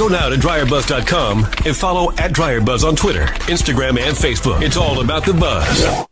Go now to dryerbuzz.com and follow at dryerbuzz on Twitter, Instagram, and Facebook. It's all about the buzz.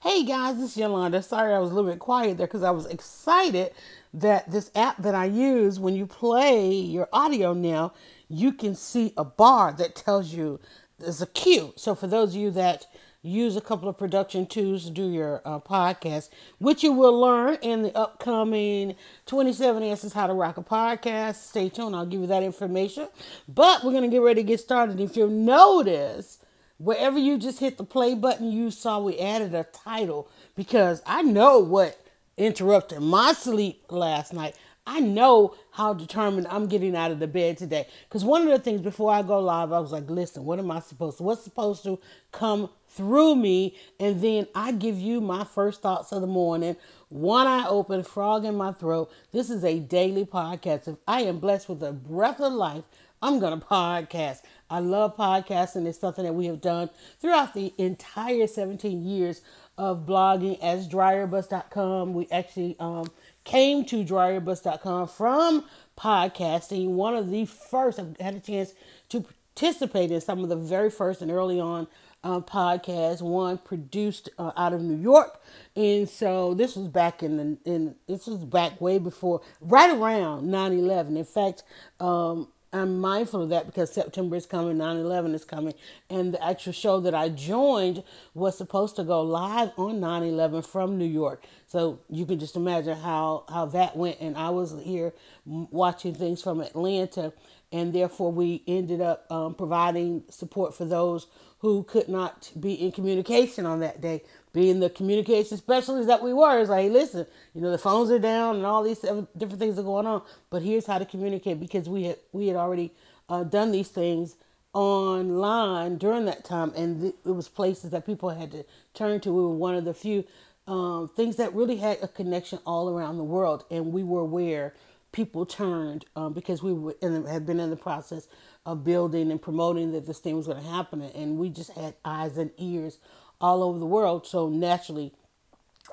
Hey guys, this is Yolanda. Sorry I was a little bit quiet there because I was excited that this app that I use, when you play your audio now, you can see a bar that tells you there's a cue. So for those of you that use a couple of production tools to do your uh, podcast, which you will learn in the upcoming 27 Answers How to Rock a Podcast. Stay tuned, I'll give you that information. But we're going to get ready to get started. If you'll notice, wherever you just hit the play button, you saw we added a title because I know what interrupted my sleep last night. I know how determined I'm getting out of the bed today. Because one of the things before I go live, I was like, listen, what am I supposed to, what's supposed to come through me? And then I give you my first thoughts of the morning, one eye open, frog in my throat. This is a daily podcast. If I am blessed with a breath of life, I'm going to podcast. I love podcasting. It's something that we have done throughout the entire 17 years of blogging as dryerbuzz.com. We actually um, came to dryerbuzz.com from podcasting. One of the first, I've had a chance to participate in some of the very first and early on uh. One produced uh, out of New York, and so this was back in the in this was back way before, right around 9/11. In fact, um, I'm mindful of that because September is coming, 9 11 is coming. And the actual show that I joined was supposed to go live on 9 11 from New York. So you can just imagine how, how that went. And I was here watching things from Atlanta. And therefore, we ended up um, providing support for those who could not be in communication on that day. Being the communication specialist that we were, it's like, hey, listen, you know, the phones are down and all these different things are going on, but here's how to communicate because we had we had already uh, done these things online during that time, and th- it was places that people had to turn to. We were one of the few um, things that really had a connection all around the world, and we were where people turned um, because we were in had been in the process of building and promoting that this thing was going to happen, and we just had eyes and ears all over the world. So naturally,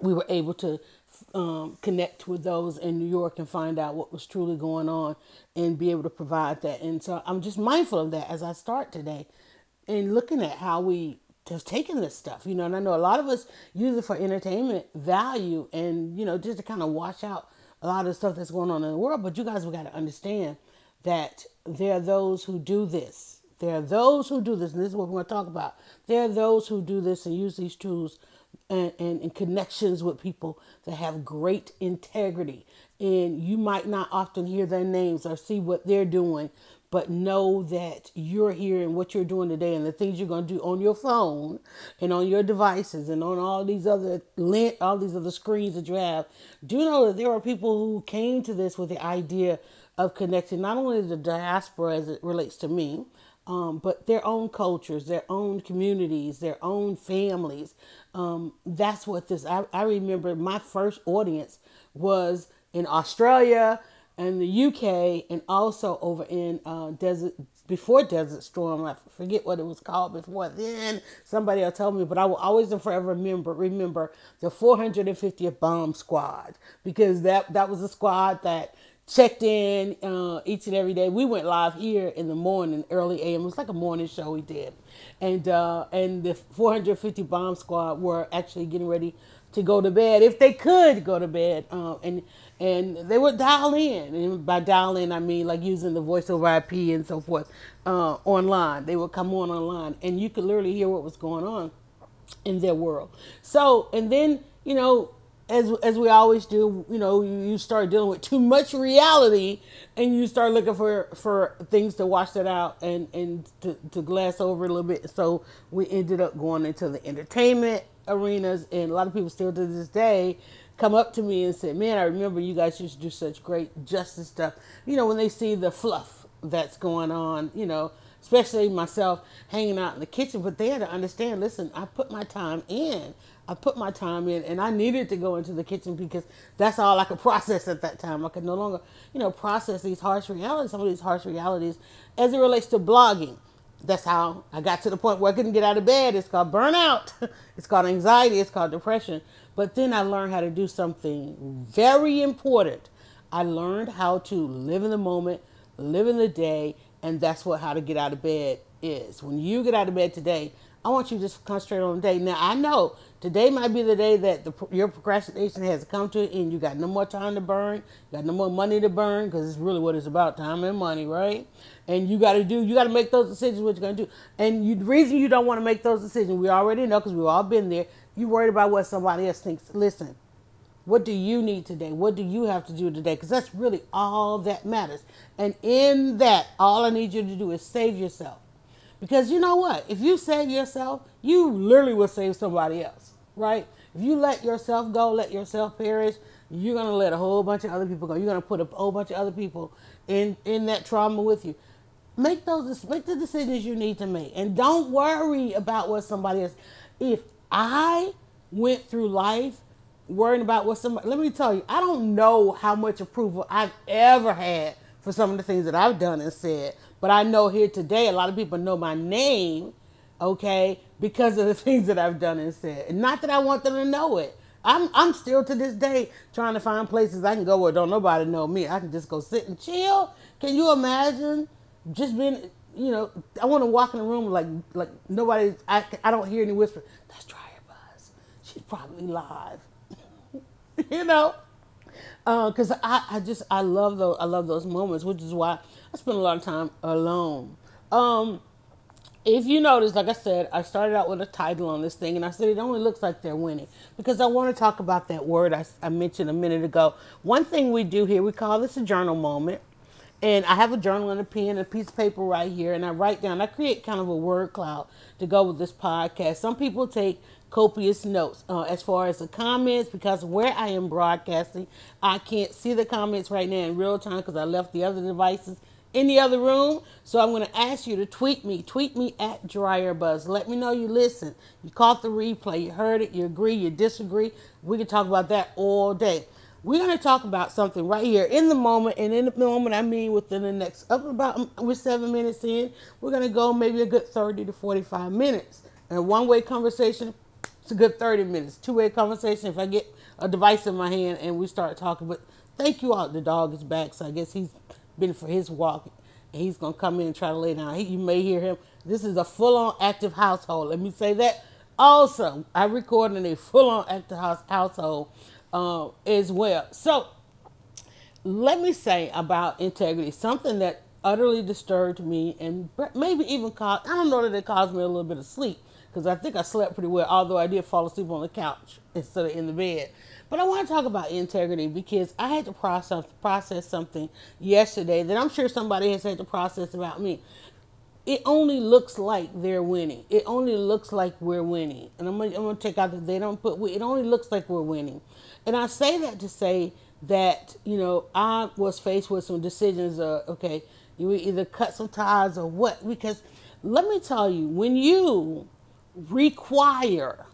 we were able to um, connect with those in New York and find out what was truly going on and be able to provide that. And so I'm just mindful of that as I start today and looking at how we have taken this stuff, you know, and I know a lot of us use it for entertainment value and, you know, just to kind of wash out a lot of stuff that's going on in the world. But you guys have got to understand that there are those who do this there are those who do this, and this is what we're going to talk about. There are those who do this and use these tools and, and, and connections with people that have great integrity. And you might not often hear their names or see what they're doing, but know that you're here and what you're doing today and the things you're going to do on your phone and on your devices and on all these other all these other screens that you have. Do know that there are people who came to this with the idea of connecting not only the diaspora as it relates to me, um, but their own cultures, their own communities, their own families. Um, that's what this. I, I remember my first audience was in Australia and the UK, and also over in uh, Desert before Desert Storm. I forget what it was called before then. Somebody will tell me, but I will always and forever remember remember the 450th Bomb Squad because that that was a squad that checked in uh, each and every day. We went live here in the morning, early a.m. It was like a morning show we did, and uh, and the 450 Bomb Squad were actually getting ready to go to bed if they could go to bed, uh, and and they would dial in, and by dial in I mean like using the voice over IP and so forth uh, online. They would come on online, and you could literally hear what was going on in their world. So and then you know as as we always do, you know, you, start dealing with too much reality, and you start looking for for things to wash that out and and to, to glass over a little bit. So we ended up going into the entertainment arenas, and a lot of people still to this day come up to me and say, "Man, I remember you guys used to do such great justice stuff." You know, when they see the fluff that's going on, you know, especially myself hanging out in the kitchen. But they had to understand. Listen, I put my time in. I put my time in and I needed to go into the kitchen because that's all I could process at that time. I could no longer, you know, process these harsh realities, some of these harsh realities as it relates to blogging. That's how I got to the point where I couldn't get out of bed. It's called burnout. it's called anxiety. It's called depression. But then I learned how to do something very important. I learned how to live in the moment, live in the day, and that's what how to get out of bed is. When you get out of bed today, I want you to just concentrate on the day. Now I know today might be the day that the, your procrastination has come to an end. You got no more time to burn, you got no more money to burn because it's really what it's about: time and money, right? And you got to do, you got to make those decisions. What you're gonna do, and you, the reason you don't want to make those decisions, we already know because we've all been there. You're worried about what somebody else thinks. Listen, what do you need today? What do you have to do today? Because that's really all that matters. And in that, all I need you to do is save yourself. Because you know what? If you save yourself, you literally will save somebody else, right? If you let yourself go, let yourself perish, you're gonna let a whole bunch of other people go. You're gonna put a whole bunch of other people in in that trauma with you. Make those make the decisions you need to make, and don't worry about what somebody else. If I went through life worrying about what somebody, let me tell you, I don't know how much approval I've ever had for some of the things that I've done and said. But I know here today, a lot of people know my name, okay, because of the things that I've done and said. And not that I want them to know it. I'm, I'm still to this day trying to find places I can go where don't nobody know me. I can just go sit and chill. Can you imagine just being, you know, I want to walk in the room like like nobody, I, I don't hear any whisper. That's Dryer Buzz. She's probably live. you know, because uh, I, I just I love those I love those moments, which is why I spend a lot of time alone. Um, if you notice, like I said, I started out with a title on this thing, and I said it only looks like they're winning because I want to talk about that word I, I mentioned a minute ago. One thing we do here, we call this a journal moment. And I have a journal and a pen a piece of paper right here, and I write down, I create kind of a word cloud to go with this podcast. Some people take copious notes uh, as far as the comments because where I am broadcasting, I can't see the comments right now in real time because I left the other devices in the other room. So I'm going to ask you to tweet me. Tweet me at Dryer Buzz. Let me know you listen. You caught the replay. You heard it. You agree. You disagree. We can talk about that all day. We're going to talk about something right here in the moment, and in the moment, I mean within the next up about um, we're seven minutes in. We're going to go maybe a good thirty to forty-five minutes. And one-way conversation, it's a good 30 minutes. Two way conversation if I get a device in my hand and we start talking. But thank you all. The dog is back, so I guess he's been for his walk. And he's to come in and try to lay down. He, you may hear him. This is a full on active household. Let me say that. Also, I record in a full on active house, household uh, as well. So, let me say about integrity something that utterly disturbed me and maybe even caused, I don't know that it caused me a little bit of sleep because I think I slept pretty well, although I did fall asleep on the couch instead of in the bed. But I want to talk about integrity because I had to process process something yesterday that I'm sure somebody has had to process about me. It only looks like they're winning. It only looks like we're winning. And I'm gonna, I'm gonna take out that they don't put. It only looks like we're winning. And I say that to say that you know I was faced with some decisions. Uh, okay, you either cut some ties or what? Because let me tell you, when you require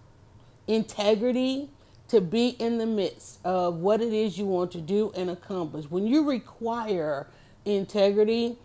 integrity to be in the midst of what it is you want to do and accomplish. When you require integrity,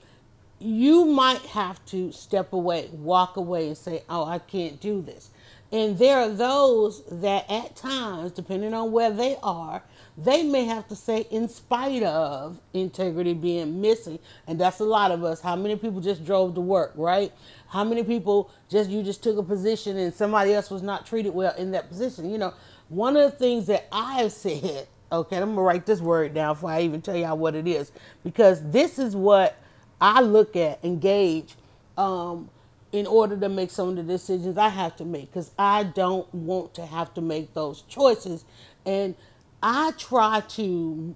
you might have to step away, walk away, and say, Oh, I can't do this. And there are those that at times, depending on where they are, they may have to say, in spite of integrity being missing. And that's a lot of us. How many people just drove to work, right? How many people just, you just took a position and somebody else was not treated well in that position? You know, one of the things that I have said, okay, I'm gonna write this word down before I even tell y'all what it is, because this is what I look at, engage, um, in order to make some of the decisions I have to make because I don't want to have to make those choices. And I try to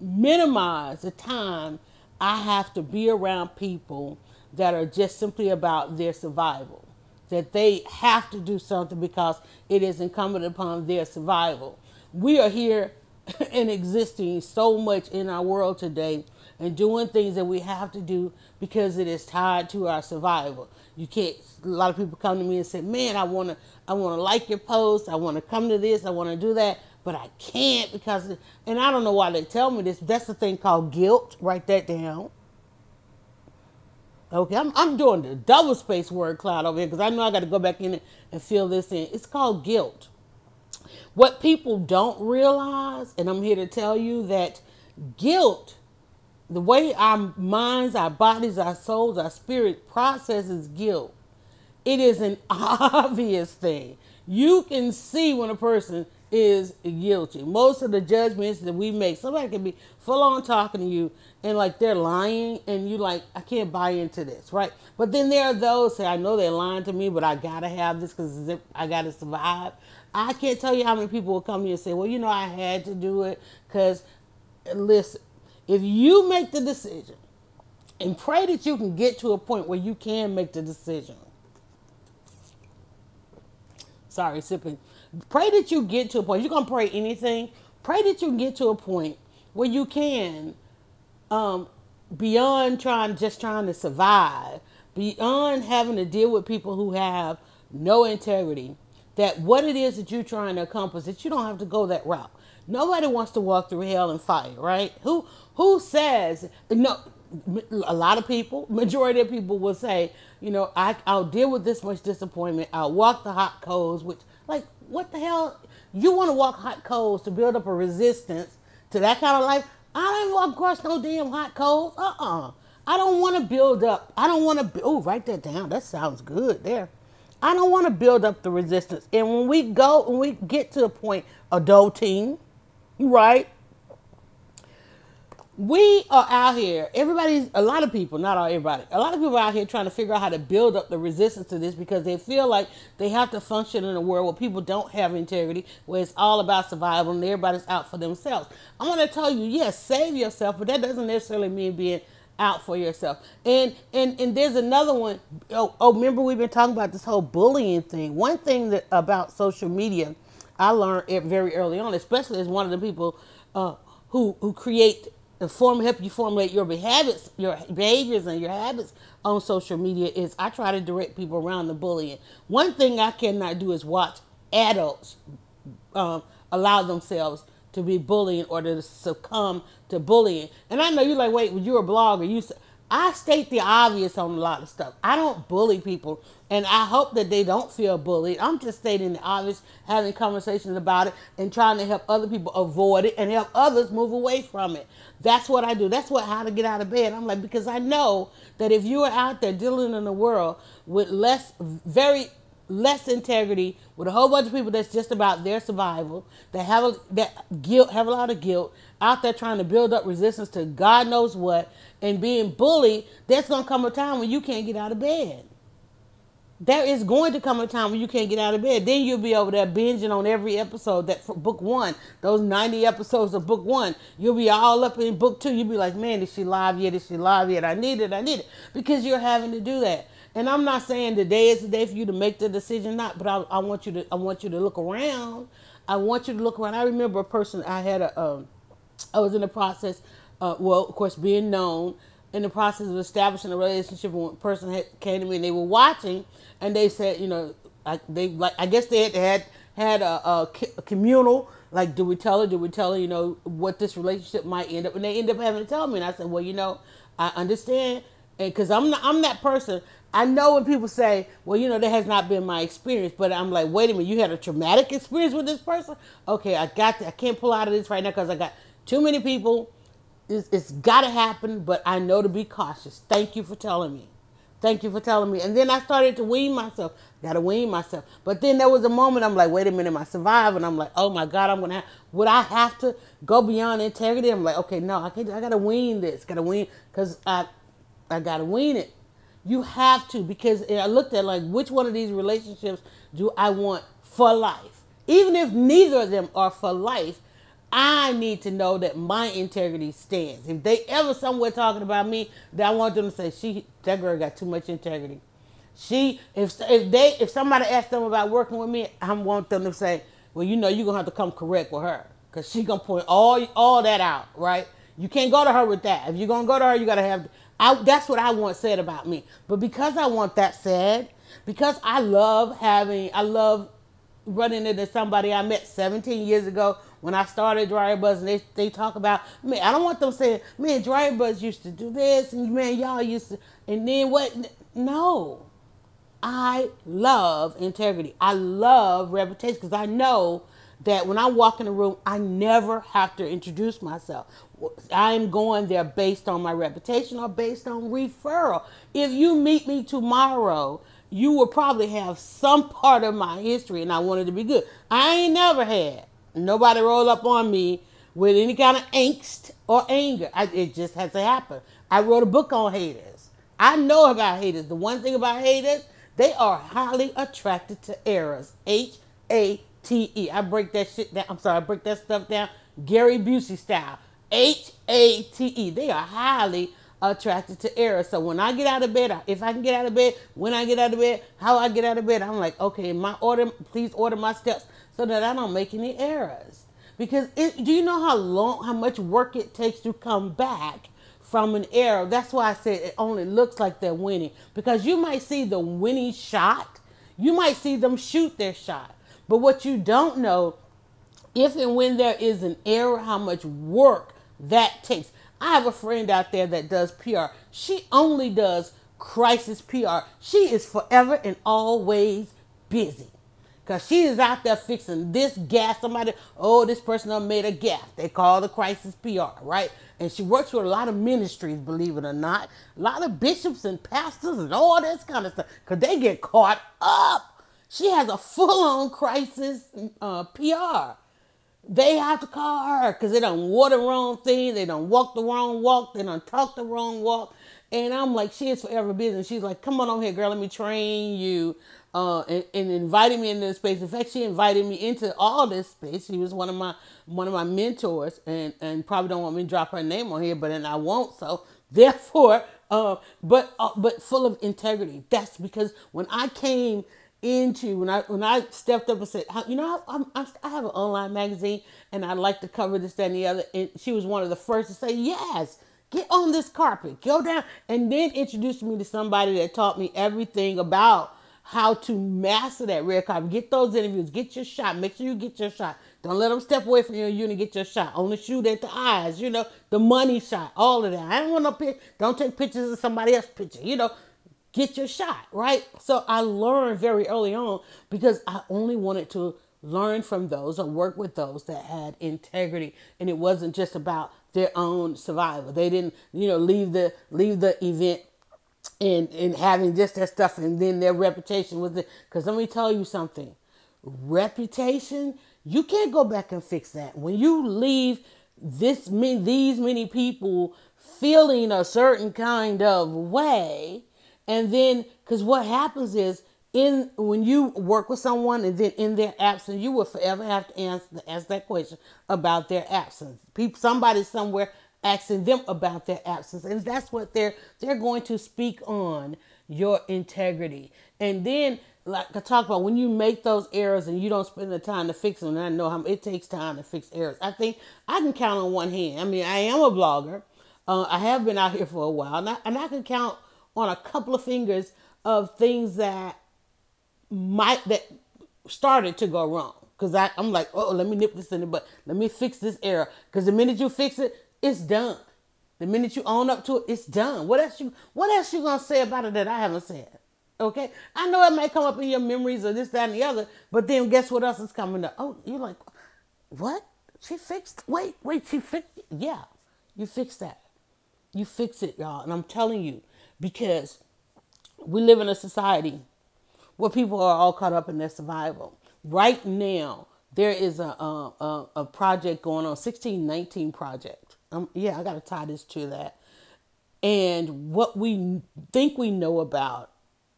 minimize the time I have to be around people that are just simply about their survival. That they have to do something because it is incumbent upon their survival. We are here and existing so much in our world today and doing things that we have to do because it is tied to our survival. You can't. A lot of people come to me and say, "Man, I want to, I want to like your post. I want to come to this. I want to do that, but I can't because." And I don't know why they tell me this. That's the thing called guilt. Write that down. Okay, I'm, I'm doing the double space word cloud over here because I know I got to go back in and fill this in. It's called guilt. What people don't realize, and I'm here to tell you that guilt, the way our minds, our bodies, our souls, our spirit processes guilt, it is an obvious thing. You can see when a person is guilty. Most of the judgments that we make, somebody can be full on talking to you and like they're lying and you like, I can't buy into this, right? But then there are those say, I know they're lying to me, but I gotta have this because I gotta survive. I can't tell you how many people will come you and say, well, you know, I had to do it because, listen, if you make the decision and pray that you can get to a point where you can make the decision. Sorry, sipping. Pray that you get to a point. You're gonna pray anything. Pray that you get to a point where you can, um, beyond trying just trying to survive, beyond having to deal with people who have no integrity that what it is that you're trying to accomplish, that you don't have to go that route. Nobody wants to walk through hell and fire, right? Who who says no? A lot of people, majority of people will say, you know, I, I'll deal with this much disappointment. I'll walk the hot coals, which, like, what the hell? You want to walk hot coals to build up a resistance to that kind of life? I don't want to cross no damn hot coals. Uh uh I don't want to build up. I don't want to. Oh, write that down. That sounds good there. I don't want to build up the resistance. And when we go, when we get to the point adulting, right? We are out here. Everybody's a lot of people, not all everybody. A lot of people out here trying to figure out how to build up the resistance to this because they feel like they have to function in a world where people don't have integrity, where it's all about survival and everybody's out for themselves. i want to tell you, yes, save yourself, but that doesn't necessarily mean being out for yourself. And and and there's another one. Oh, oh, remember we've been talking about this whole bullying thing. One thing that about social media, I learned it very early on, especially as one of the people uh, who who create the form help you formulate your habits, your behaviors and your habits on social media is I try to direct people around the bullying. One thing I cannot do is watch adults um, allow themselves to be bullying or to succumb to bullying. And I know you're like, wait, when you're a blogger, you. I state the obvious on a lot of stuff. I don't bully people, and I hope that they don't feel bullied. I'm just stating the obvious, having conversations about it, and trying to help other people avoid it and help others move away from it. That's what I do. That's what how to get out of bed. I'm like because I know that if you are out there dealing in the world with less, very less integrity with a whole bunch of people that's just about their survival that have a, that guilt have a lot of guilt out there trying to build up resistance to God knows what and being bullied there's going to come a time when you can't get out of bed. There is going to come a time when you can't get out of bed. Then you'll be over there binging on every episode that for book one those 90 episodes of book one. You'll be all up in book two. You'll be like man is she live yet? Is she live yet? I need it. I need it. Because you're having to do that. And I'm not saying today is the day for you to make the decision, not, but I, I want you to I want you to look around. I want you to look around. I remember a person I had a um, I was in the process, uh, well, of course, being known in the process of establishing a relationship. When a person had, came to me and they were watching, and they said, you know, I, they like I guess they had had, had a, a, a communal like, do we tell her? Do we tell her? You know what this relationship might end up, and they end up having to tell me. And I said, well, you know, I understand, and because I'm not, I'm that person. I know when people say, well, you know, that has not been my experience, but I'm like, wait a minute, you had a traumatic experience with this person? Okay, I got, I can't pull out of this right now because I got too many people. It's, it's got to happen, but I know to be cautious. Thank you for telling me. Thank you for telling me. And then I started to wean myself. Got to wean myself. But then there was a moment I'm like, wait a minute, am I survive? And I'm like, oh my God, I'm gonna. Have, would I have to go beyond integrity? I'm like, okay, no, I can't. I gotta wean this. Gotta wean because I, I gotta wean it. You have to because I looked at like which one of these relationships do I want for life? Even if neither of them are for life, I need to know that my integrity stands. If they ever somewhere talking about me, then I want them to say, "She, that girl got too much integrity." She, if if they, if somebody asks them about working with me, I want them to say, "Well, you know, you're gonna have to come correct with her, cause she gonna point all all that out, right? You can't go to her with that. If you're gonna go to her, you gotta have I, that's what I want said about me. But because I want that said, because I love having, I love running into somebody I met 17 years ago when I started Dryer Buzz, they, they talk about, man, I don't want them saying, man, Dryer Buzz used to do this, and man, y'all used to, and then what? No. I love integrity. I love reputation because I know that when I walk in the room, I never have to introduce myself. I'm going there based on my reputation or based on referral. If you meet me tomorrow, you will probably have some part of my history, and I want it to be good. I ain't never had nobody roll up on me with any kind of angst or anger. I, it just has to happen. I wrote a book on haters. I know about haters. The one thing about haters, they are highly attracted to errors. H A T E. I break that shit down. I'm sorry, I break that stuff down Gary Busey style. H A T E. They are highly attracted to error. So when I get out of bed, if I can get out of bed, when I get out of bed, how I get out of bed, I'm like, okay, my order, please order my steps so that I don't make any errors. Because it, do you know how long, how much work it takes to come back from an error? That's why I said it only looks like they're winning. Because you might see the winning shot, you might see them shoot their shot, but what you don't know, if and when there is an error, how much work that takes. I have a friend out there that does PR. She only does crisis PR. She is forever and always busy. Cause she is out there fixing this gas. Somebody, oh, this person made a gaffe. They call the crisis PR, right? And she works with a lot of ministries, believe it or not. A lot of bishops and pastors and all this kind of stuff. Cause they get caught up. She has a full-on crisis uh, PR they have to call her because they don't wore the wrong thing, they don't walk the wrong walk, they don't talk the wrong walk. And I'm like, she is forever busy. She's like, come on over here, girl, let me train you. Uh, and, and inviting me into this space. In fact, she invited me into all this space. She was one of my one of my mentors, and and probably don't want me to drop her name on here, but and I won't. So therefore, uh, but uh, but full of integrity. That's because when I came into when I when I stepped up and said, you know, I'm, I'm, i have an online magazine and I'd like to cover this, that, and the other. And she was one of the first to say, yes, get on this carpet, go down, and then introduced me to somebody that taught me everything about how to master that red carpet. Get those interviews, get your shot, make sure you get your shot. Don't let them step away from you you and get your shot. Only shoot at the eyes, you know, the money shot, all of that. I don't want no pic. Don't take pictures of somebody else's picture, you know get your shot, right? So I learned very early on because I only wanted to learn from those or work with those that had integrity and it wasn't just about their own survival. They didn't, you know, leave the leave the event and and having just that stuff and then their reputation was it because let me tell you something reputation you can't go back and fix that when you leave this many these many people feeling a certain kind of way and then, because what happens is, in when you work with someone and then in their absence, you will forever have to answer, ask that question about their absence. People, somebody somewhere asking them about their absence, and that's what they're they're going to speak on your integrity. And then, like I talk about, when you make those errors and you don't spend the time to fix them, and I know how it takes time to fix errors. I think I can count on one hand. I mean, I am a blogger. Uh, I have been out here for a while, and I, and I can count on a couple of fingers of things that might that started to go wrong. Cause I, I'm like, oh, let me nip this in the butt. Let me fix this error. Cause the minute you fix it, it's done. The minute you own up to it, it's done. What else you what else you gonna say about it that I haven't said? Okay? I know it might come up in your memories or this, that, and the other, but then guess what else is coming up? Oh, you're like, what? She fixed wait, wait, she fixed? Yeah. You fix that. You fix it, y'all. And I'm telling you, because we live in a society where people are all caught up in their survival. Right now, there is a a, a project going on, 1619 project. Um, yeah, I got to tie this to that. And what we think we know about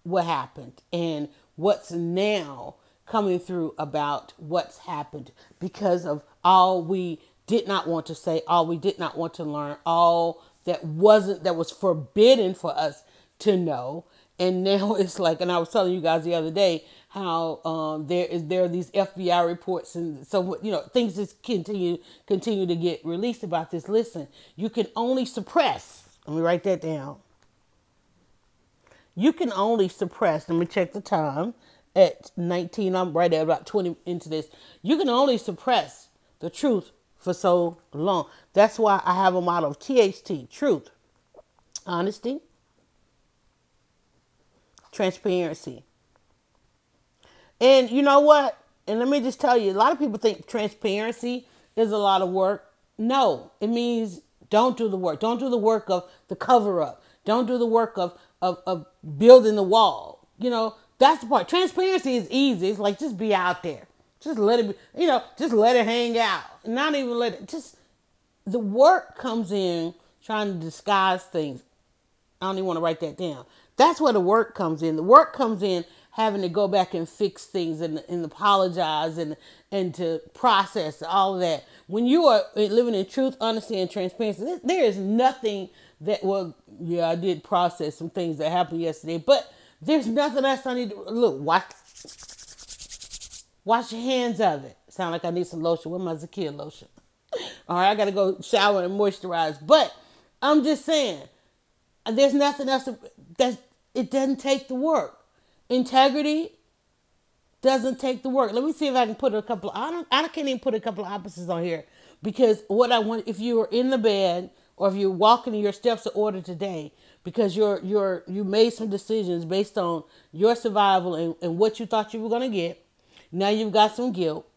what happened and what's now coming through about what's happened because of all we did not want to say, all we did not want to learn, all that wasn't that was forbidden for us to know and now it's like and i was telling you guys the other day how um, there is there are these fbi reports and so you know things just continue continue to get released about this listen you can only suppress let me write that down you can only suppress let me check the time at 19 i'm right at about 20 into this you can only suppress the truth for so long. That's why I have a model of THT truth, honesty, transparency. And you know what? and let me just tell you, a lot of people think transparency is a lot of work. No, it means don't do the work. Don't do the work of the cover up. Don't do the work of of, of building the wall. You know, that's the part. Transparency is easy. It's like just be out there. Just let it be, you know, just let it hang out. Not even let it just the work comes in trying to disguise things. I don't even want to write that down. That's where the work comes in. The work comes in having to go back and fix things and, and apologize and and to process all of that. When you are living in truth, honesty, and transparency, there is nothing that well, yeah, I did process some things that happened yesterday, but there's nothing else I need to look. Wash, wash your hands of it. Sound like I need some lotion. Where's my Zakia lotion? All right, I gotta go shower and moisturize. But I'm just saying, there's nothing else that it doesn't take the work. Integrity doesn't take the work. Let me see if I can put a couple. I don't. I can't even put a couple of opposites on here because what I want. If you are in the bed or if you're walking your steps of order today, because you're you're you made some decisions based on your survival and, and what you thought you were gonna get. Now you've got some guilt.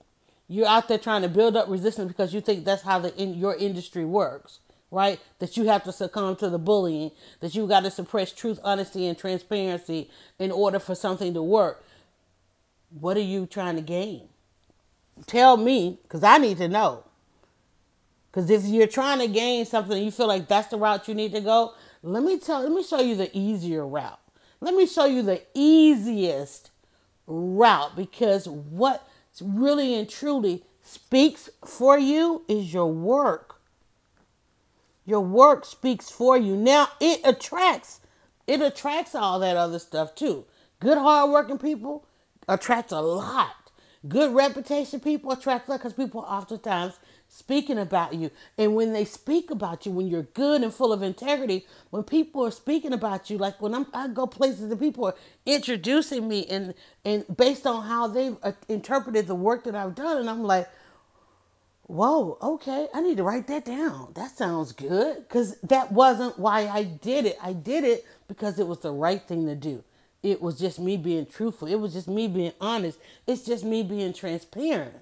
You're out there trying to build up resistance because you think that's how the in your industry works right? That you have to succumb to the bullying, that you got to suppress truth, honesty, and transparency in order for something to work. What are you trying to gain? Tell me, because I need to know. Because if you're trying to gain something you feel like that's the route you need to go, let me tell let me show you the easier route. Let me show you the easiest route because what really and truly speaks for you is your work. Your work speaks for you. Now it attracts, it attracts all that other stuff too. Good hardworking people attract a lot. Good reputation people attract a lot because people oftentimes speaking about you. And when they speak about you, when you're good and full of integrity, when people are speaking about you, like when I'm, I go places and people are introducing me and and based on how they've uh, interpreted the work that I've done, and I'm like, whoa, okay, I need to write that down. That sounds good. Because that wasn't why I did it. I did it because it was the right thing to do. It was just me being truthful. It was just me being honest. It's just me being transparent.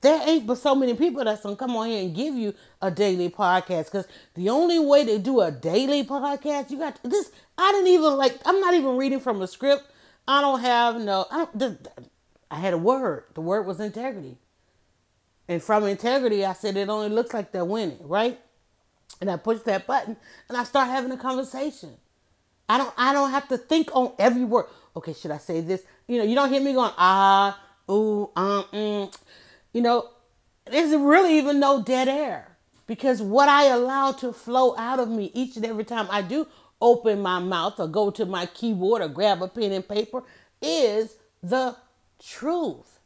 There ain't but so many people that's gonna come on here and give you a daily podcast. Because the only way to do a daily podcast, you got to, this. I didn't even like. I'm not even reading from a script. I don't have no. I. I had a word. The word was integrity. And from integrity, I said it only looks like they're winning, right? And I push that button and I start having a conversation. I don't I don't have to think on every word. Okay, should I say this? You know, you don't hear me going, ah, ooh, um, mm. you know, there's really even no dead air. Because what I allow to flow out of me each and every time I do open my mouth or go to my keyboard or grab a pen and paper is the truth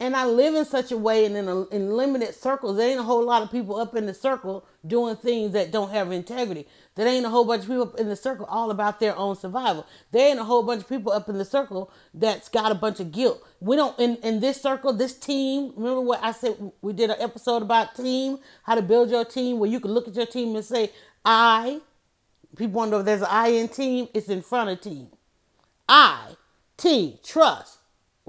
and I live in such a way and in, a, in limited circles, there ain't a whole lot of people up in the circle doing things that don't have integrity. There ain't a whole bunch of people up in the circle all about their own survival. There ain't a whole bunch of people up in the circle that's got a bunch of guilt. We don't in, in this circle, this team. Remember what I said? We did an episode about team, how to build your team, where you can look at your team and say, "I." People wonder if there's an I in team. It's in front of team. I, team, trust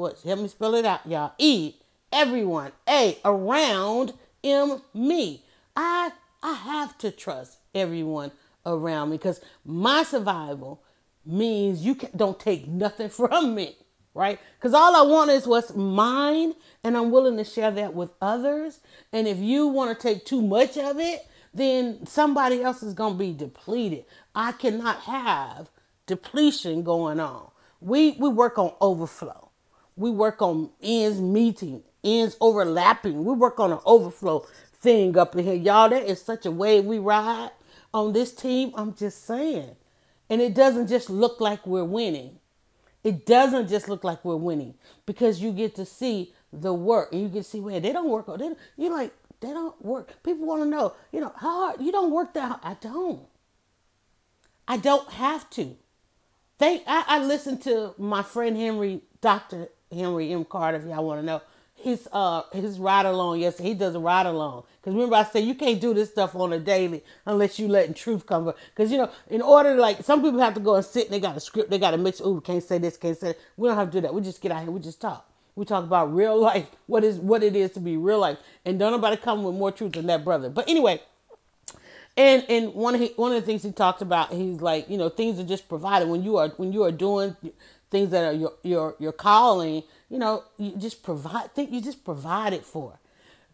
what? Help me spell it out, y'all. E, everyone. A, around. M, me. I I have to trust everyone around me because my survival means you can, don't take nothing from me, right? Because all I want is what's mine, and I'm willing to share that with others. And if you want to take too much of it, then somebody else is going to be depleted. I cannot have depletion going on. We we work on overflow. We work on ends meeting, ends overlapping. We work on an overflow thing up in here. Y'all, that is such a way we ride on this team. I'm just saying. And it doesn't just look like we're winning. It doesn't just look like we're winning because you get to see the work and you get to see where they don't work. They don't, you're like, they don't work. People want to know, you know, how hard you don't work that hard. I don't. I don't have to. Thank I, I listened to my friend Henry, Dr. Henry M. Carter, if y'all want to know. His uh his ride along, yes, he does a ride along. Cause remember I said you can't do this stuff on a daily unless you letting truth come. Cause you know, in order like some people have to go and sit and they got a script, they got to mix. Ooh, can't say this, can't say. That. We don't have to do that. We just get out here, we just talk. We talk about real life, what is what it is to be real life, and don't nobody come with more truth than that brother. But anyway, and and one of he, one of the things he talked about, he's like, you know, things are just provided when you are when you are doing things that are your your your calling. You know, you just provide. Think you just provide it for,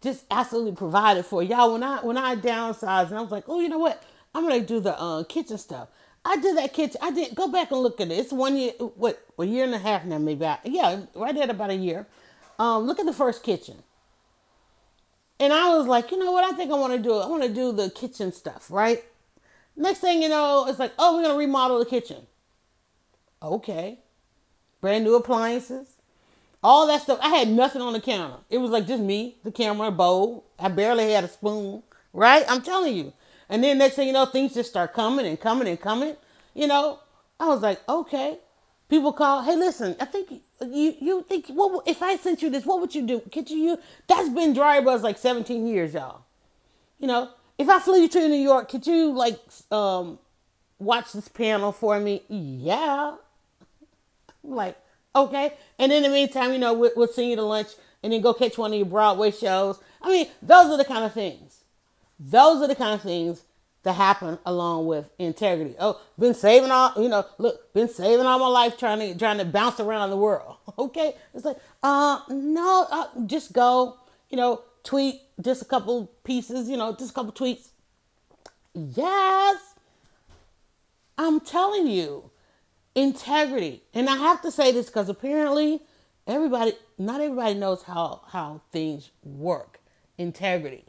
just absolutely provided for y'all. When I when I downsized and I was like, oh, you know what, I'm gonna do the uh, kitchen stuff. I did that kitchen. I didn't go back and look at it. It's one year, what, a year and a half now, maybe. I, yeah, right at about a year. Um, look at the first kitchen. And I was like, you know what? I think I want to do. I want to do the kitchen stuff, right? Next thing you know, it's like, oh, we're gonna remodel the kitchen. Okay, brand new appliances, all that stuff. I had nothing on the counter. It was like just me, the camera, a bowl. I barely had a spoon, right? I'm telling you. And then next thing you know, things just start coming and coming and coming. You know, I was like, okay. People call, hey, listen, I think you you think what if I sent you this, what would you do? Could you? you that's been Dryer Buzz like 17 years, y'all. You know, if I flew you to New York, could you like um watch this panel for me? Yeah. Like, okay. And in the meantime, you know, we'll, we'll send you to lunch and then go catch one of your Broadway shows. I mean, those are the kind of things. Those are the kind of things that happen along with integrity. Oh, been saving all, you know, look, been saving all my life trying to trying to bounce around the world. Okay, it's like, uh, no, uh, just go, you know, tweet just a couple pieces, you know, just a couple tweets. Yes, I'm telling you, integrity, and I have to say this because apparently everybody, not everybody knows how how things work. Integrity.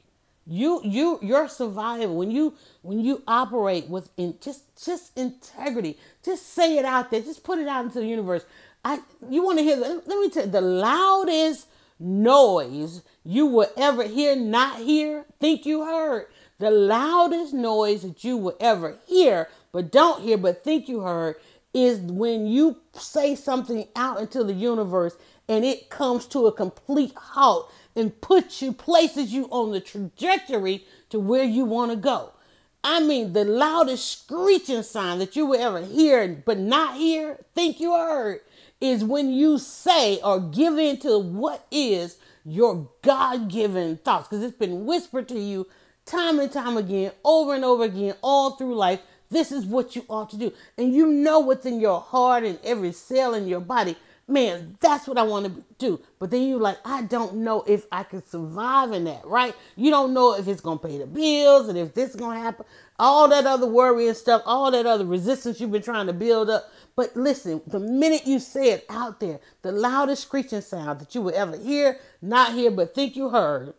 You you your survival when you when you operate with in just just integrity just say it out there just put it out into the universe. I you want to hear let me tell you the loudest noise you will ever hear not hear think you heard. The loudest noise that you will ever hear but don't hear but think you heard is when you say something out into the universe and it comes to a complete halt and puts you, places you on the trajectory to where you want to go. I mean, the loudest screeching sound that you will ever hear, but not hear, think you heard, is when you say or give in to what is your God given thoughts. Because it's been whispered to you time and time again, over and over again, all through life. This is what you ought to do. And you know what's in your heart and every cell in your body man, that's what I want to do. But then you're like, I don't know if I can survive in that, right? You don't know if it's going to pay the bills and if this is going to happen. All that other worry and stuff, all that other resistance you've been trying to build up. But listen, the minute you say it out there, the loudest screeching sound that you will ever hear, not hear, but think you heard,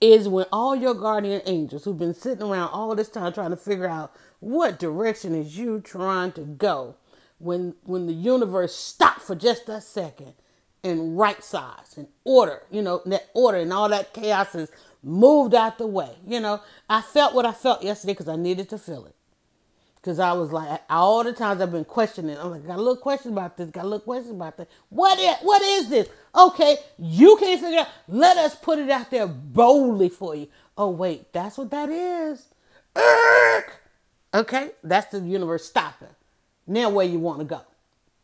is when all your guardian angels who've been sitting around all this time trying to figure out what direction is you trying to go when when the universe stopped for just a second and right size and order, you know, that order and all that chaos is moved out the way. You know, I felt what I felt yesterday because I needed to feel it. Because I was like, all the times I've been questioning, I'm like, got a little question about this, got a little question about that. What is, what is this? Okay, you can't figure out. Let us put it out there boldly for you. Oh, wait, that's what that is. Okay, that's the universe stopping. Now where you want to go?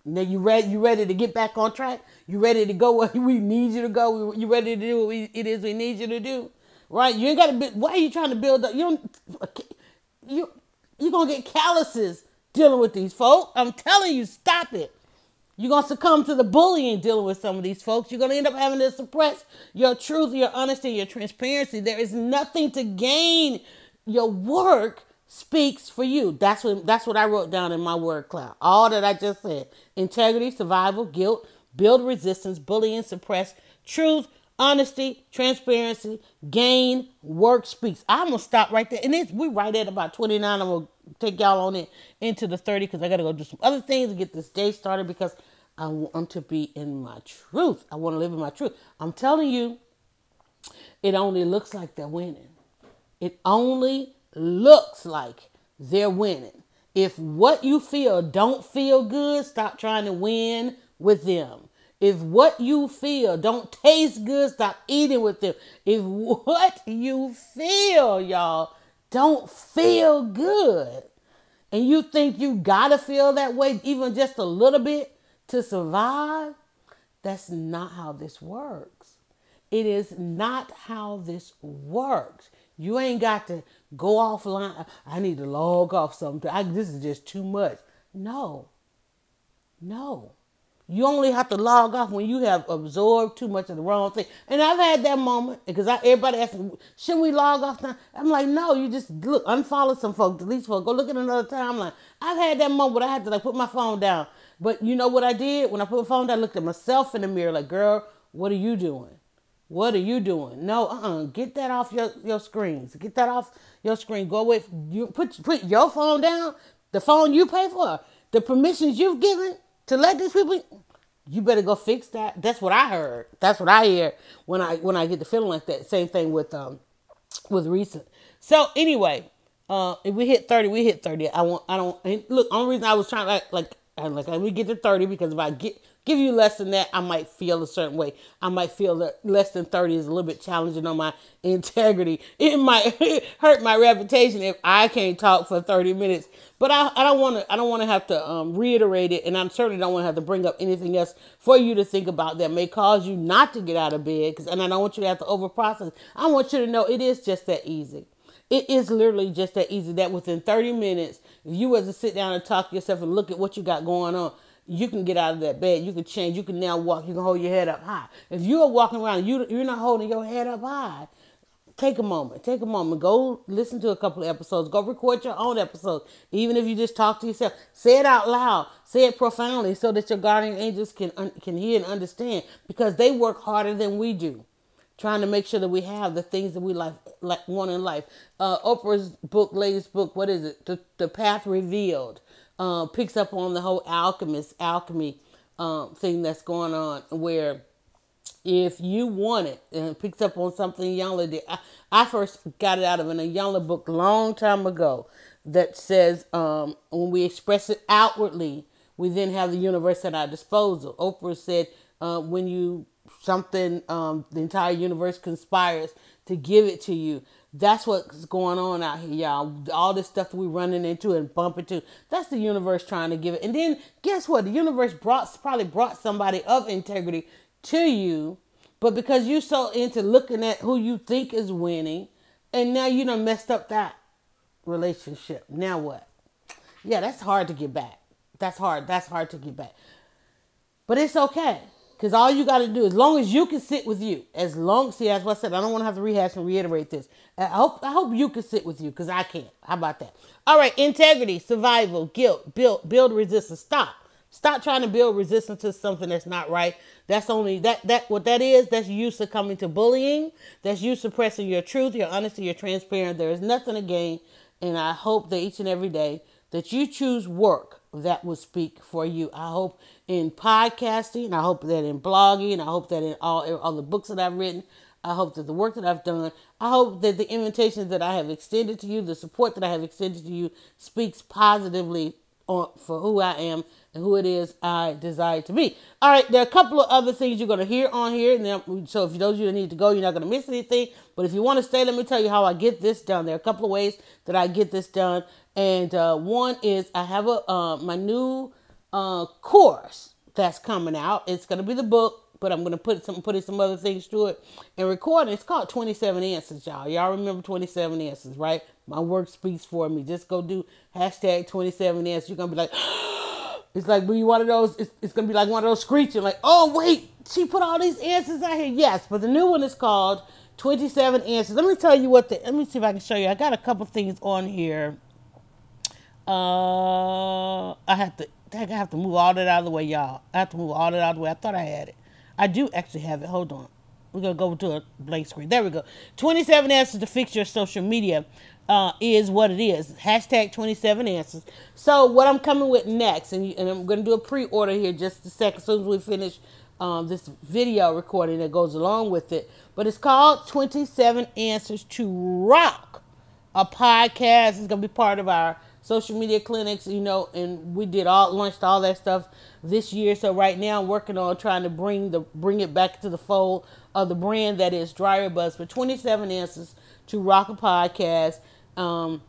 Now you ready? You ready to get back on track? You ready to go where we need you to go? You ready to do what we, it is we need you to do? Right? You ain't got to. Why are you trying to build up? You don't. You you gonna get calluses dealing with these folks. I'm telling you, stop it. You're gonna succumb to the bullying dealing with some of these folks. You're gonna end up having to suppress your truth, your honesty, your transparency. There is nothing to gain. Your work speaks for you. That's what that's what I wrote down in my word cloud. All that I just said. Integrity, survival, guilt, build resistance, bullying, suppress, truth, honesty, transparency, gain, work speaks. I'm gonna stop right there. And it's we right at about 29. I'm gonna take y'all on it into the 30 because I gotta go do some other things to get this day started because I want to be in my truth. I want to live in my truth. I'm telling you, it only looks like they're winning. It only looks like they're winning. If what you feel don't feel good, stop trying to win with them. If what you feel don't taste good, stop eating with them. If what you feel, y'all, don't feel good, and you think you gotta feel that way even just a little bit to survive, That's not how this works. It is not how this works. You ain't got to go offline. I need to log off something. I, this is just too much. No. No. You only have to log off when you have absorbed too much of the wrong thing. And I've had that moment because I, everybody asks me, shouldn't we log off now? I'm like, no, you just look, unfollow some folks, delete folks, go look at another timeline. I've had that moment where I had to like put my phone down. But you know what I did? When I put my phone down, I looked at myself in the mirror like, girl, what are you doing? What are you doing? No, uh-uh. Get that off your, your screens. Get that off your screen. Go away. You put put your phone down. The phone you pay for. The permissions you've given to let these people you better go fix that. That's what I heard. That's what I hear when I when I get the feeling like that. Same thing with um with recent. So anyway, uh if we hit 30, we hit 30. I want I don't look, only reason I was trying like like like let me get to 30 because if I get give you less than that, I might feel a certain way. I might feel that less than 30 is a little bit challenging on my integrity. It might hurt my reputation if I can't talk for 30 minutes. But I, I don't want to I don't want to have to um, reiterate it, and I certainly don't want to have to bring up anything else for you to think about that may cause you not to get out of bed. Cause, and I don't want you to have to overprocess. I want you to know it is just that easy. It is literally just that easy that within 30 minutes, if you was to sit down and talk to yourself and look at what you got going on, you can get out of that bed. You can change. You can now walk. You can hold your head up high. If you are walking around, you you're not holding your head up high. Take a moment. Take a moment. Go listen to a couple of episodes. Go record your own episode. Even if you just talk to yourself, say it out loud. Say it profoundly, so that your guardian angels can can hear and understand. Because they work harder than we do, trying to make sure that we have the things that we like, like want in life. Uh, Oprah's book, latest book, what is it? The, the Path Revealed uh, picks up on the whole alchemist alchemy um, thing that's going on where if you want it and picks up on something Iyanla did. I, I, first got it out of an Iyanla book long time ago that says um, when we express it outwardly, we then have the universe at our disposal. Oprah said uh, when you something um, the entire universe conspires to give it to you that's what's going on out here, y'all. All this stuff we're running into and bumping to, that's the universe trying to give it. And then guess what? The universe brought probably brought somebody of integrity to you, but because you're so into looking at who you think is winning, and now you done messed up that relationship. Now what? Yeah, that's hard to get back. That's hard. That's hard to get back. But it's okay. Because all you got to do, as long as you can sit with you, as long, see, that's what I said. I don't want to have to rehash and reiterate this. I hope, I hope you can sit with you because I can't. How about that? All right, integrity, survival, guilt, build, build resistance. Stop. Stop trying to build resistance to something that's not right. That's only that that what that is. That's you succumbing to bullying. That's you suppressing your truth, your honesty, your transparent. There is nothing to gain, and I hope that each and every day that you choose work that will speak for you. I hope in podcasting, I hope that in blogging, I hope that in all, all the books that I've written, I hope that the work that I've done, I hope that the invitations that I have extended to you, the support that I have extended to you, speaks positively on, for who I am and who it is I desire to be. All right, there are a couple of other things you're going to hear on here. And then, so if those of you that need to go, you're not going to miss anything. But if you want to stay, let me tell you how I get this done. There are a couple of ways that I get this done. And uh, one is I have a uh, my new uh, course that's coming out. It's going to be the book, but I'm to put some putting some other things to it and recording. It's called 27 Answers, y'all. Y'all remember 27 Answers, right? My work speaks for me. Just go do hashtag 27 Answers. You're going to be like, it's like when you one of those, it's, it's going to be like one of those screeching, like, oh, wait, she put all these answers out here. Yes, but the new one is called 27 Answers. Let me tell you what the, let me see if I can show you. I got a couple things on here uh, I have to. I have to move all that out of the way, y'all. I have to move all that out of the way. I thought I had it. I do actually have it. Hold on. We're gonna go to a blank screen. There we go. 27 answers to fix your social media uh, is what it is. Hashtag 27 answers. So what I'm coming with next, and, and I'm gonna do a pre-order here just a second, as soon as we finish um, this video recording that goes along with it. But it's called 27 Answers to Rock, a podcast. It's gonna be part of our social media clinics, you know, and we did all launched all that stuff this year. So right now I'm working on trying to bring the bring it back to the fold of the brand that is Dryer Buzz for 27 answers to rock a podcast. Um,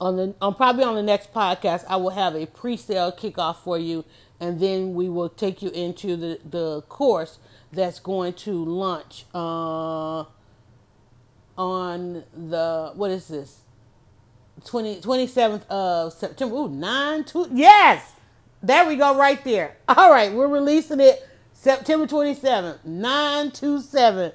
on the on probably on the next podcast I will have a pre-sale kickoff for you and then we will take you into the the course that's going to launch uh, on the what is this 20, 27th of September. Ooh, 9 2. Yes! There we go, right there. All right, we're releasing it September 27th, 927.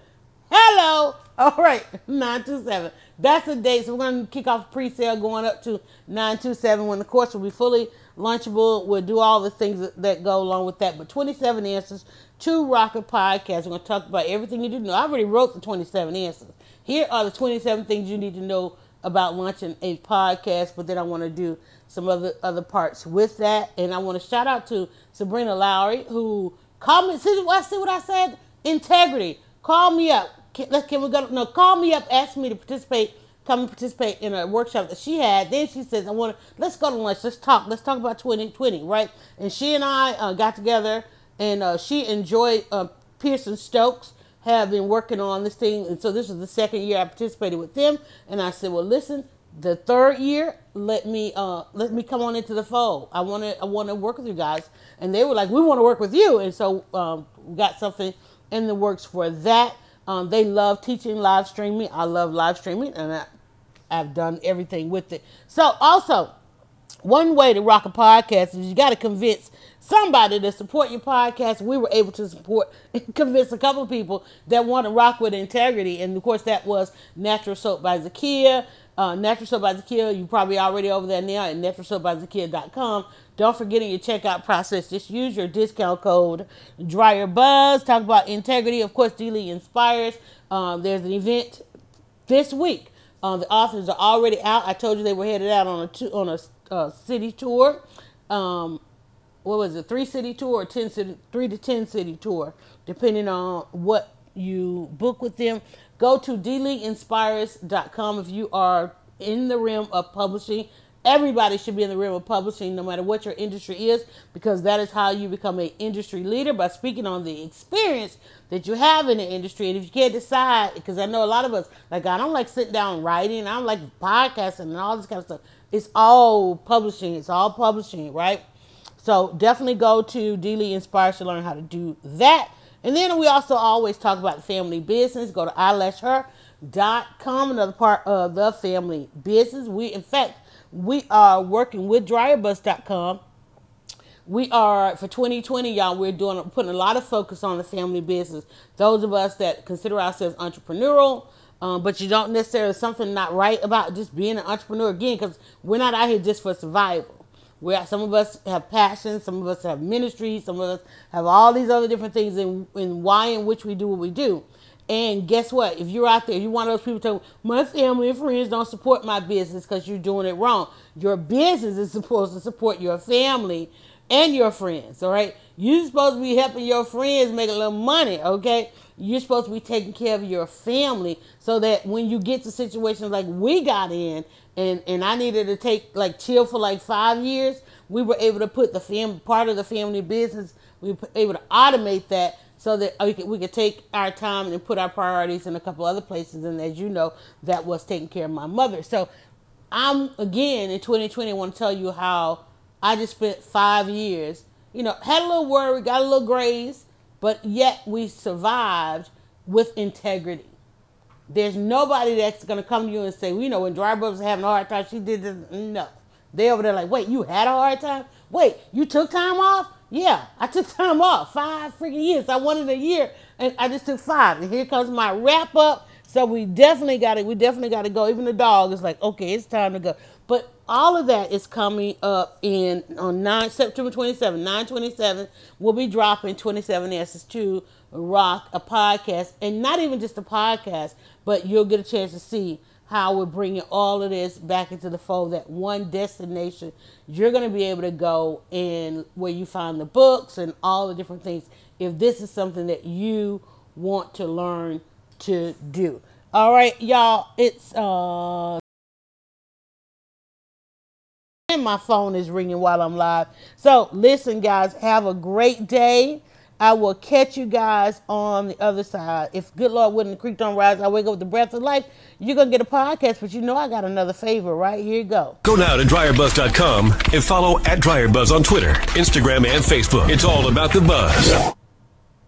Hello! All right, 927. That's the date. So we're going to kick off pre sale going up to 927 when the course will be fully launchable. We'll do all the things that, go along with that. But 27 answers to Rock a Podcast. We're going to talk about everything you need to know. I already wrote the 27 answers. Here are the 27 things you need to know about launching a podcast, but then I want to do some other other parts with that. And I want to shout out to Sabrina Lowry who called me. See what I said? Integrity. Call me up. Can, can we go? No, call me up. Ask me to participate. Come and participate in a workshop that she had. Then she says, "I want to. Let's go to lunch. Let's talk. Let's talk about 2020, right?" And she and I uh, got together, and uh, she enjoyed uh, Pearson Stokes have been working on this thing, and so this was the second year I participated with them. And I said, "Well, listen, the third year, let me uh, let me come on into the fold. I want to I want to work with you guys." And they were like, "We want to work with you," and so um, we got something in the works for that. Um, they love teaching live streaming. I love live streaming, and I, I've done everything with it. So also, one way to rock a podcast is you got to convince somebody to support your podcast. We were able to support convince a couple people that want to rock with integrity. And of course, that was Natural Soap by Zakia. Uh, Natural Soap by Zakia, you probably already over there now at naturalsoapbyzakia.com. Don't forget in your checkout process, just use your discount code Dryer Buzz. Talk about integrity. Of course, D. Lee Inspires. Um, there's an event this week. Uh, the authors are already out. I told you they were headed out on a two, on a uh, city tour. Um, what was it, three city tour or ten city, three to ten city tour, depending on what you book with them. Go to dleeinspires.com if you are in the realm of publishing. Everybody should be in the realm of publishing, no matter what your industry is, because that is how you become an industry leader by speaking on the experience that you have in the industry. And if you can't decide, because I know a lot of us, like I don't like sitting down writing, I don't like podcasting and all this kind of stuff. It's all publishing. It's all publishing, right? So definitely go to D. Lee to learn how to do that. And then we also always talk about family business. Go to eyelashher.com, another part of the family business. We, in fact, we are working with dryerbuzz.com. We are for 2020, y'all. We're doing putting a lot of focus on the family business. Those of us that consider ourselves entrepreneurial, um, but you don't necessarily something not right about just being an entrepreneur again, because we're not out here just for survival. Where some of us have passions, some of us have ministries, some of us have all these other different things in, in why in which we do what we do. And guess what? If you're out there, you're one of those people tell my family and friends don't support my business because you're doing it wrong. Your business is supposed to support your family and your friends. All right, you're supposed to be helping your friends make a little money. Okay, you're supposed to be taking care of your family so that when you get to situations like we got in and and I needed to take like chill for like five years, we were able to put the fam part of the family business. We were able to automate that so that we could, we could take our time and put our priorities in a couple other places. And as you know, that was taking care of my mother. So I'm again in 2020. I want to tell you how I just spent five years. You know, had a little worry, got a little graze, but yet we survived with integrity. There's nobody that's gonna come to you and say, well, you know, when Dry was having a hard time, she did this. No, they over there like, wait, you had a hard time? Wait, you took time off? Yeah, I took time off. Five freaking years. I wanted a year, and I just took five. And here comes my wrap up. So we definitely got it. We definitely got to go. Even the dog is like, okay, it's time to go. But all of that is coming up in on 9 September 27, 927. We'll be dropping 27 answers to rock a podcast, and not even just a podcast, but you'll get a chance to see how we're bringing all of this back into the fold. That one destination you're going to be able to go in where you find the books and all the different things. If this is something that you want to learn to do. All right, y'all. It's uh and my phone is ringing while I'm live. So listen, guys, have a great day. I will catch you guys on the other side. If good Lord willing, the creek don't rise, I wake up with the breath of life. You're gonna get a podcast, but you know I got another favor, right? Here you go. Go now to dryerbuzz.com and follow at dryerbuzz on Twitter, Instagram, and Facebook. It's all about the buzz.